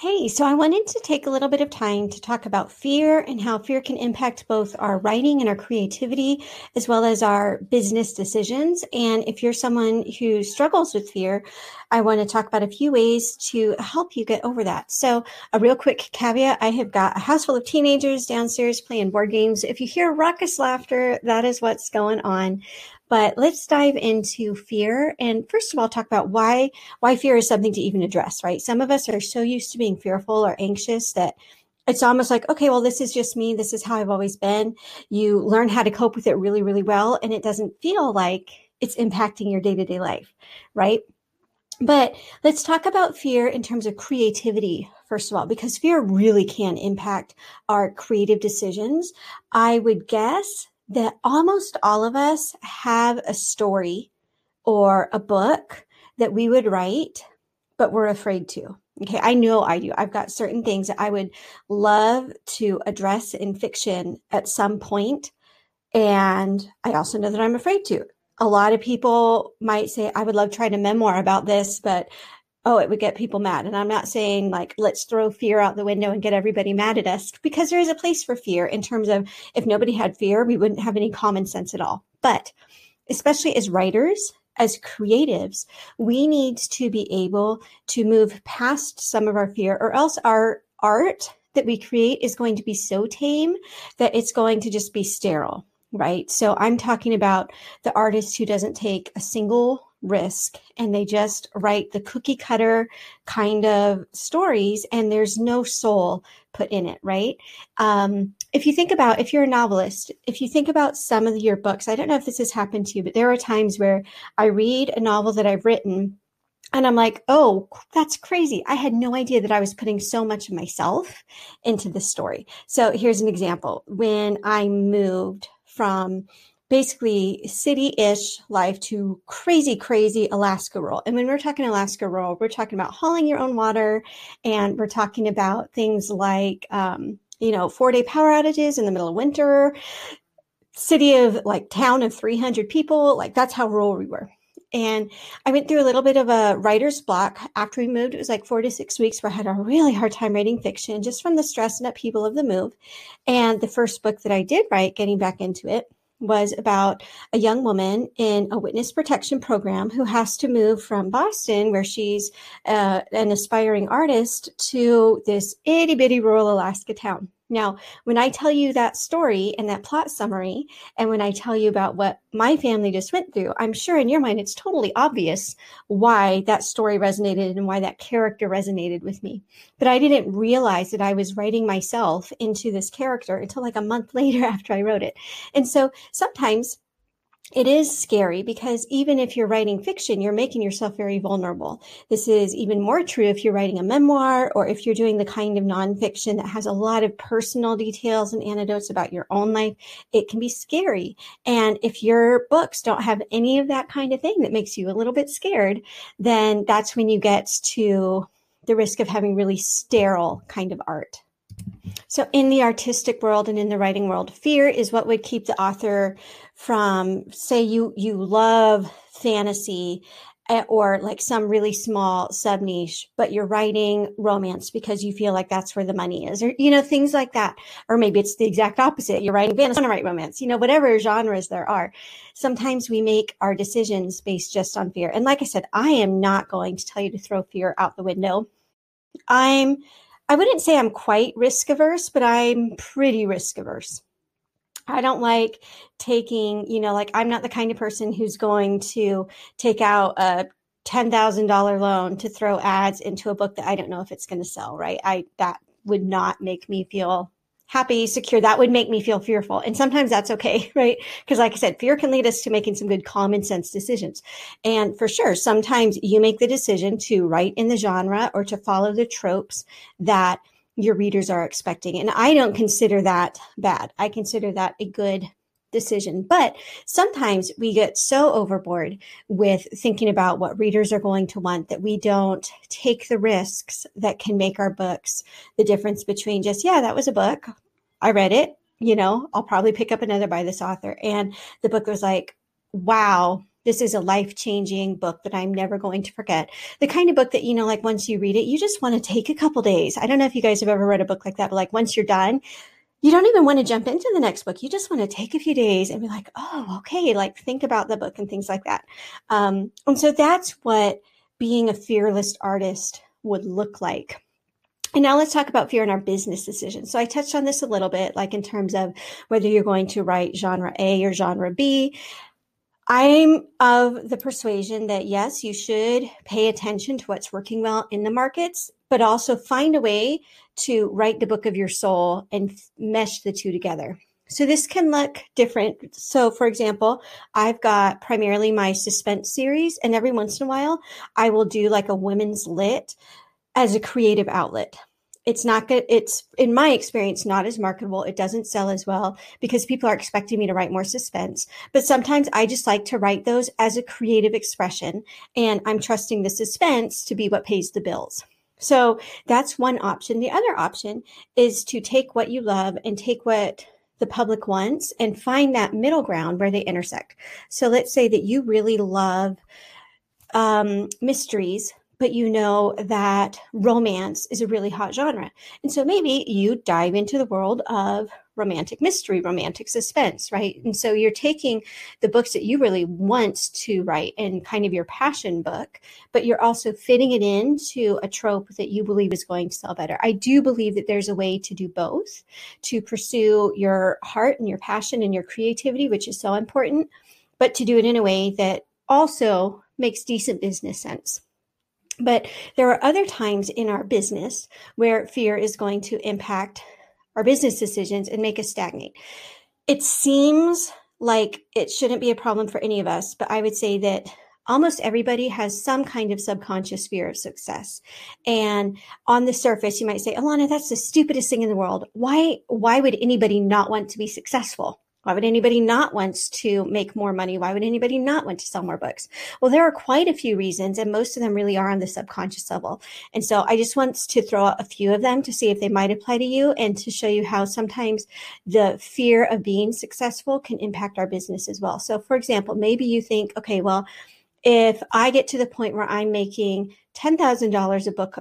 Hey, so I wanted to take a little bit of time to talk about fear and how fear can impact both our writing and our creativity, as well as our business decisions. And if you're someone who struggles with fear, I want to talk about a few ways to help you get over that. So, a real quick caveat I have got a house full of teenagers downstairs playing board games. If you hear raucous laughter, that is what's going on. But let's dive into fear and first of all talk about why why fear is something to even address, right? Some of us are so used to being fearful or anxious that it's almost like, okay, well, this is just me. This is how I've always been. You learn how to cope with it really, really well. And it doesn't feel like it's impacting your day to day life, right? But let's talk about fear in terms of creativity, first of all, because fear really can impact our creative decisions. I would guess that almost all of us have a story or a book that we would write, but we're afraid to. Okay, I know I do. I've got certain things that I would love to address in fiction at some point, and I also know that I'm afraid to. A lot of people might say, I would love to write a memoir about this, but oh, it would get people mad. And I'm not saying like, let's throw fear out the window and get everybody mad at us because there is a place for fear in terms of if nobody had fear, we wouldn't have any common sense at all. But especially as writers, as creatives, we need to be able to move past some of our fear or else our art that we create is going to be so tame that it's going to just be sterile right? So I'm talking about the artist who doesn't take a single risk and they just write the cookie cutter kind of stories and there's no soul put in it right um, if you think about if you're a novelist if you think about some of your books i don't know if this has happened to you but there are times where i read a novel that i've written and I'm like, oh, that's crazy. I had no idea that I was putting so much of myself into this story. So here's an example. When I moved from basically city-ish life to crazy, crazy Alaska rural. And when we're talking Alaska rural, we're talking about hauling your own water, and we're talking about things like, um, you know, four-day power outages in the middle of winter, city of like town of 300 people. Like that's how rural we were. And I went through a little bit of a writer's block after we moved. It was like four to six weeks where I had a really hard time writing fiction just from the stress and upheaval of the move. And the first book that I did write, getting back into it, was about a young woman in a witness protection program who has to move from Boston, where she's uh, an aspiring artist, to this itty bitty rural Alaska town. Now, when I tell you that story and that plot summary, and when I tell you about what my family just went through, I'm sure in your mind it's totally obvious why that story resonated and why that character resonated with me. But I didn't realize that I was writing myself into this character until like a month later after I wrote it. And so sometimes it is scary because even if you're writing fiction, you're making yourself very vulnerable. This is even more true if you're writing a memoir or if you're doing the kind of nonfiction that has a lot of personal details and anecdotes about your own life. It can be scary. And if your books don't have any of that kind of thing that makes you a little bit scared, then that's when you get to the risk of having really sterile kind of art. So, in the artistic world and in the writing world, fear is what would keep the author from, say, you you love fantasy eh, or like some really small sub niche, but you're writing romance because you feel like that's where the money is, or you know things like that. Or maybe it's the exact opposite. You're writing fantasy, want to write romance. You know, whatever genres there are. Sometimes we make our decisions based just on fear. And like I said, I am not going to tell you to throw fear out the window. I'm I wouldn't say I'm quite risk averse, but I'm pretty risk averse. I don't like taking, you know, like I'm not the kind of person who's going to take out a $10,000 loan to throw ads into a book that I don't know if it's going to sell, right? I that would not make me feel happy, secure, that would make me feel fearful. And sometimes that's okay, right? Because like I said, fear can lead us to making some good common sense decisions. And for sure, sometimes you make the decision to write in the genre or to follow the tropes that your readers are expecting. And I don't consider that bad. I consider that a good decision. But sometimes we get so overboard with thinking about what readers are going to want that we don't take the risks that can make our books the difference between just, yeah, that was a book. I read it. You know, I'll probably pick up another by this author. And the book was like, wow, This is a life changing book that I'm never going to forget. The kind of book that, you know, like once you read it, you just want to take a couple days. I don't know if you guys have ever read a book like that, but like once you're done, you don't even want to jump into the next book. You just want to take a few days and be like, oh, okay, like think about the book and things like that. Um, and so that's what being a fearless artist would look like. And now let's talk about fear in our business decisions. So I touched on this a little bit, like in terms of whether you're going to write genre A or genre B. I'm of the persuasion that yes, you should pay attention to what's working well in the markets, but also find a way to write the book of your soul and mesh the two together. So this can look different. So for example, I've got primarily my suspense series and every once in a while I will do like a women's lit as a creative outlet. It's not good. It's in my experience, not as marketable. It doesn't sell as well because people are expecting me to write more suspense. But sometimes I just like to write those as a creative expression and I'm trusting the suspense to be what pays the bills. So that's one option. The other option is to take what you love and take what the public wants and find that middle ground where they intersect. So let's say that you really love um, mysteries, but you know that romance is a really hot genre. And so maybe you dive into the world of romantic mystery, romantic suspense, right? And so you're taking the books that you really want to write and kind of your passion book, but you're also fitting it into a trope that you believe is going to sell better. I do believe that there's a way to do both, to pursue your heart and your passion and your creativity, which is so important, but to do it in a way that also makes decent business sense. But there are other times in our business where fear is going to impact our business decisions and make us stagnate. It seems like it shouldn't be a problem for any of us, but I would say that almost everybody has some kind of subconscious fear of success. And on the surface, you might say, Alana, that's the stupidest thing in the world. Why, why would anybody not want to be successful? Why would anybody not want to make more money? Why would anybody not want to sell more books? Well, there are quite a few reasons, and most of them really are on the subconscious level. And so I just want to throw out a few of them to see if they might apply to you and to show you how sometimes the fear of being successful can impact our business as well. So, for example, maybe you think, okay, well, if I get to the point where I'm making $10,000 a book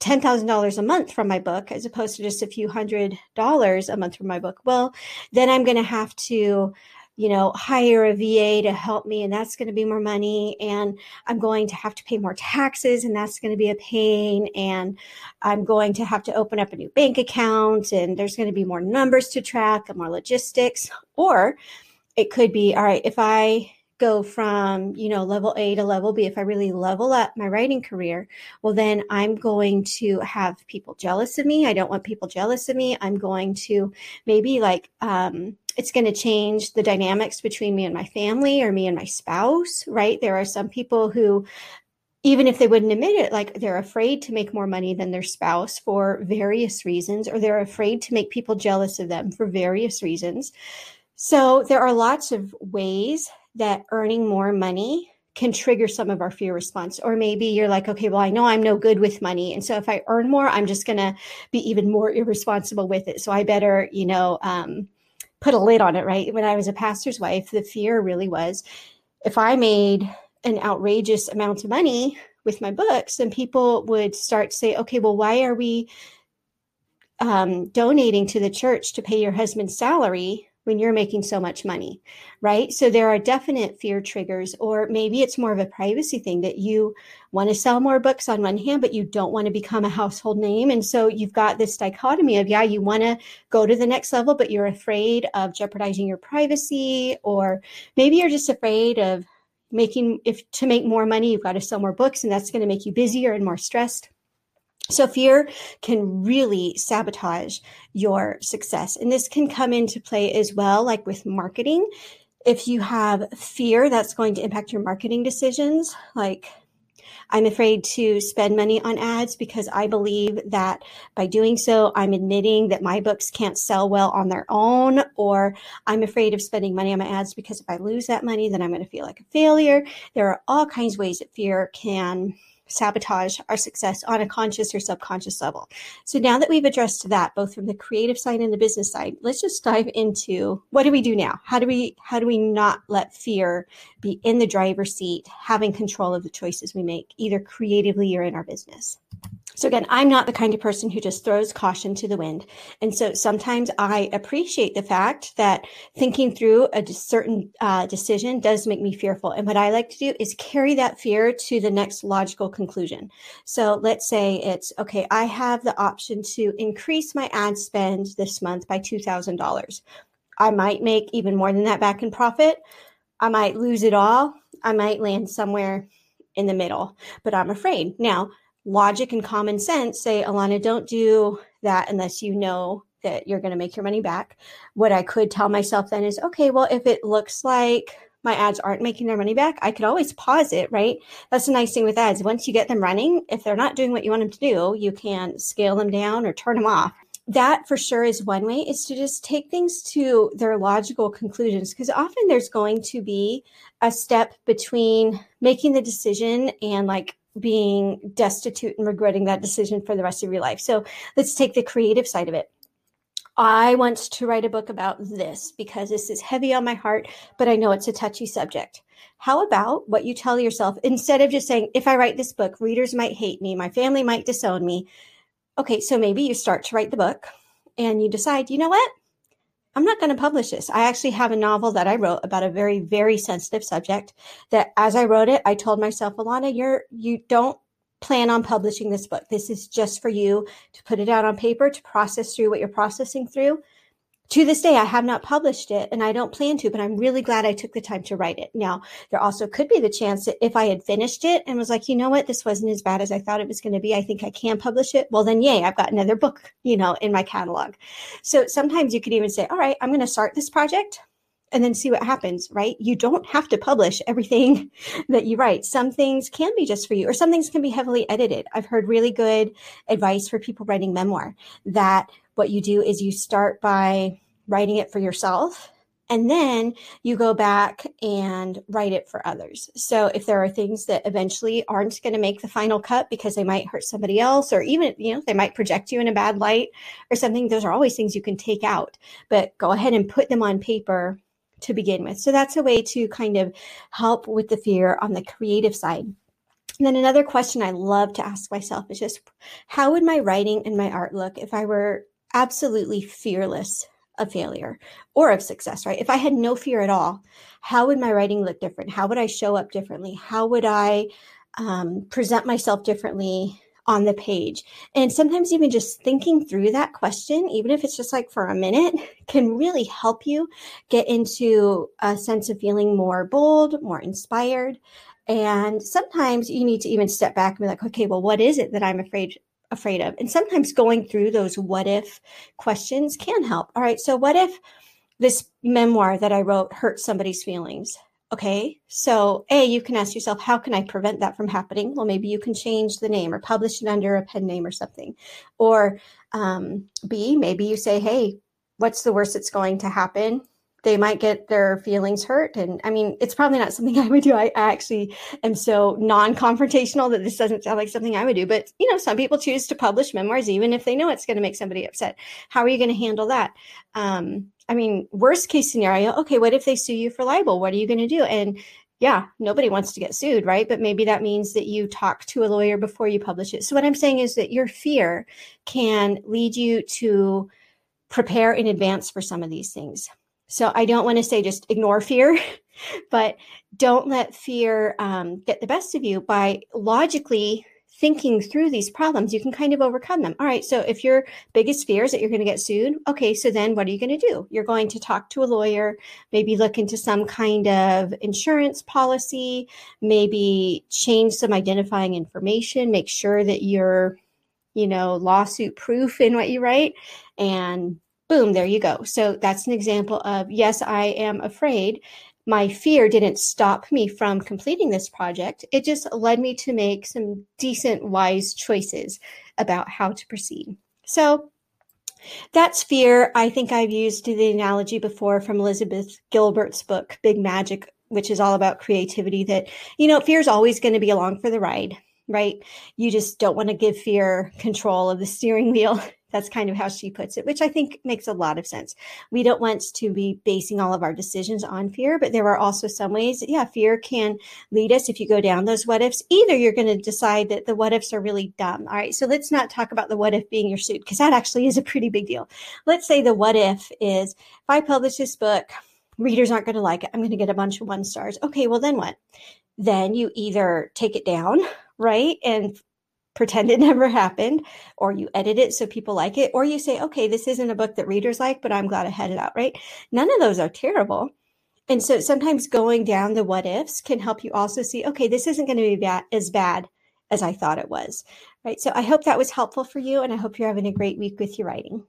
$10,000 a month from my book as opposed to just a few hundred dollars a month from my book, well, then I'm going to have to, you know, hire a VA to help me and that's going to be more money. And I'm going to have to pay more taxes and that's going to be a pain. And I'm going to have to open up a new bank account and there's going to be more numbers to track and more logistics. Or it could be, all right, if I go from you know level a to level b if i really level up my writing career well then i'm going to have people jealous of me. I don't want people jealous of me. I'm going to maybe like um, it's going to change the dynamics between me and my family or me and my spouse right? There are some people who even if they wouldn't admit it, like they're afraid to make more money than their spouse for various reasons, or they're afraid to make people jealous of them for various reasons. So there are lots of ways that earning more money can trigger some of our fear response. Or maybe you're like, okay, well, I know I'm no good with money. And so if I earn more, I'm just going to be even more irresponsible with it. So I better, you know, um, put a lid on it, right? When I was a pastor's wife, the fear really was if I made an outrageous amount of money with my books, then people would start to say, okay, well, why are we um, donating to the church to pay your husband's salary when you're making so much money, right? So there are definite fear triggers, or maybe it's more of a privacy thing that you want to sell more books on one hand, but you don't want to become a household name. And so you've got this dichotomy of, yeah, you want to go to the next level, but you're afraid of jeopardizing your privacy, or maybe you're just afraid of making, if to make more money, you've got to sell more books, and that's going to make you busier and more stressed. So fear can really sabotage your success. And this can come into play as well, like with marketing. If you have fear, that's going to impact your marketing decisions. Like, I'm afraid to spend money on ads because I believe that by doing so, I'm admitting that my books can't sell well on their own, or I'm afraid of spending money on my ads because if I lose that money, then I'm going to feel like a failure. There are all kinds of ways that fear can sabotage our success on a conscious or subconscious level. So now that we've addressed that both from the creative side and the business side, let's just dive into what do we do now? How do we how do we not let fear be in the driver's seat, having control of the choices we make either creatively or in our business? So again, I'm not the kind of person who just throws caution to the wind. And so sometimes I appreciate the fact that thinking through a certain uh, decision does make me fearful. And what I like to do is carry that fear to the next logical conclusion. So let's say it's okay, I have the option to increase my ad spend this month by $2,000. I might make even more than that back in profit. I might lose it all. I might land somewhere in the middle, but I'm afraid. Now, logic and common sense say, Alana, don't do that unless you know that you're going to make your money back. What I could tell myself then is, okay, well, if it looks like my ads aren't making their money back, I could always pause it, right? That's the nice thing with ads. Once you get them running, if they're not doing what you want them to do, you can scale them down or turn them off. That for sure is one way is to just take things to their logical conclusions because often there's going to be a step between making the decision and like being destitute and regretting that decision for the rest of your life. So let's take the creative side of it. I want to write a book about this because this is heavy on my heart, but I know it's a touchy subject. How about what you tell yourself instead of just saying, if I write this book, readers might hate me, my family might disown me. Okay, so maybe you start to write the book and you decide, you know what? I'm not going to publish this. I actually have a novel that I wrote about a very, very sensitive subject that as I wrote it, I told myself, Alana, you're, you don't plan on publishing this book. This is just for you to put it out on paper, to process through what you're processing through to this day, I have not published it and I don't plan to, but I'm really glad I took the time to write it. Now, there also could be the chance that if I had finished it and was like, you know what, this wasn't as bad as I thought it was going to be. I think I can publish it. Well, then, yay, I've got another book, you know, in my catalog. So sometimes you could even say, all right, I'm going to start this project and then see what happens, right? You don't have to publish everything that you write. Some things can be just for you, or some things can be heavily edited. I've heard really good advice for people writing memoir that what you do is you start by writing it for yourself and then you go back and write it for others. So if there are things that eventually aren't going to make the final cut because they might hurt somebody else or even, you know, they might project you in a bad light or something, those are always things you can take out. But go ahead and put them on paper to begin with. So that's a way to kind of help with the fear on the creative side. And then another question I love to ask myself is just how would my writing and my art look if I were absolutely fearless of failure or of success, right? If I had no fear at all, how would my writing look different? How would I show up differently? How would I um, present myself differently on the page? And sometimes even just thinking through that question, even if it's just like for a minute, can really help you get into a sense of feeling more bold, more inspired. And sometimes you need to even step back and be like, okay, well, what is it that I'm afraid afraid of. And sometimes going through those what if questions can help. All right, so what if this memoir that I wrote hurt somebody's feelings? Okay, so A, you can ask yourself, how can I prevent that from happening? Well, maybe you can change the name or publish it under a pen name or something. Or um, B, maybe you say, hey, what's the worst that's going to happen? they might get their feelings hurt. And I mean, it's probably not something I would do. I, actually am so non confrontational that this doesn't sound like something I would do. But, you know, some people choose to publish memoirs even if they know it's going to make somebody upset. How are you going to handle that? Um, I mean, worst case scenario, okay, what if they sue you for libel? What are you going to do? And yeah, nobody wants to get sued, right? But maybe that means that you talk to a lawyer before you publish it. So, what I'm saying is that your fear can lead you to prepare in advance for some of these things. So I don't want to say just ignore fear, but don't let fear um, get the best of you by logically thinking through these problems. You can kind of overcome them. All right. So if your biggest fear is that you're going to get sued, okay. So then what are you going to do? You're going to talk to a lawyer, maybe look into some kind of insurance policy, maybe change some identifying information, make sure that you're, you know, lawsuit proof in what you write and boom, there you go. So that's an example of yes, I am afraid. My fear didn't stop me from completing this project. It just led me to make some decent, wise choices about how to proceed. So that's fear. I think I've used the analogy before from Elizabeth Gilbert's book, Big Magic, which is all about creativity that, you know, fear is always going to be along for the ride right? You just don't want to give fear control of the steering wheel. That's kind of how she puts it, which I think makes a lot of sense. We don't want to be basing all of our decisions on fear, but there are also some ways, yeah, fear can lead us if you go down those what ifs. Either you're going to decide that the what ifs are really dumb. All right. So let's not talk about the what if being your suit because that actually is a pretty big deal. Let's say the what if is if I publish this book, readers aren't going to like it. I'm going to get a bunch of one stars. Okay. Well, then what? Then you either take it down, right? And pretend it never happened, or you edit it so people like it, or you say, okay, this isn't a book that readers like, but I'm glad I had it out, right? None of those are terrible. And so sometimes going down the what ifs can help you also see, okay, this isn't going to be bad, as bad as I thought it was, right? So I hope that was helpful for you, and I hope you're having a great week with your writing.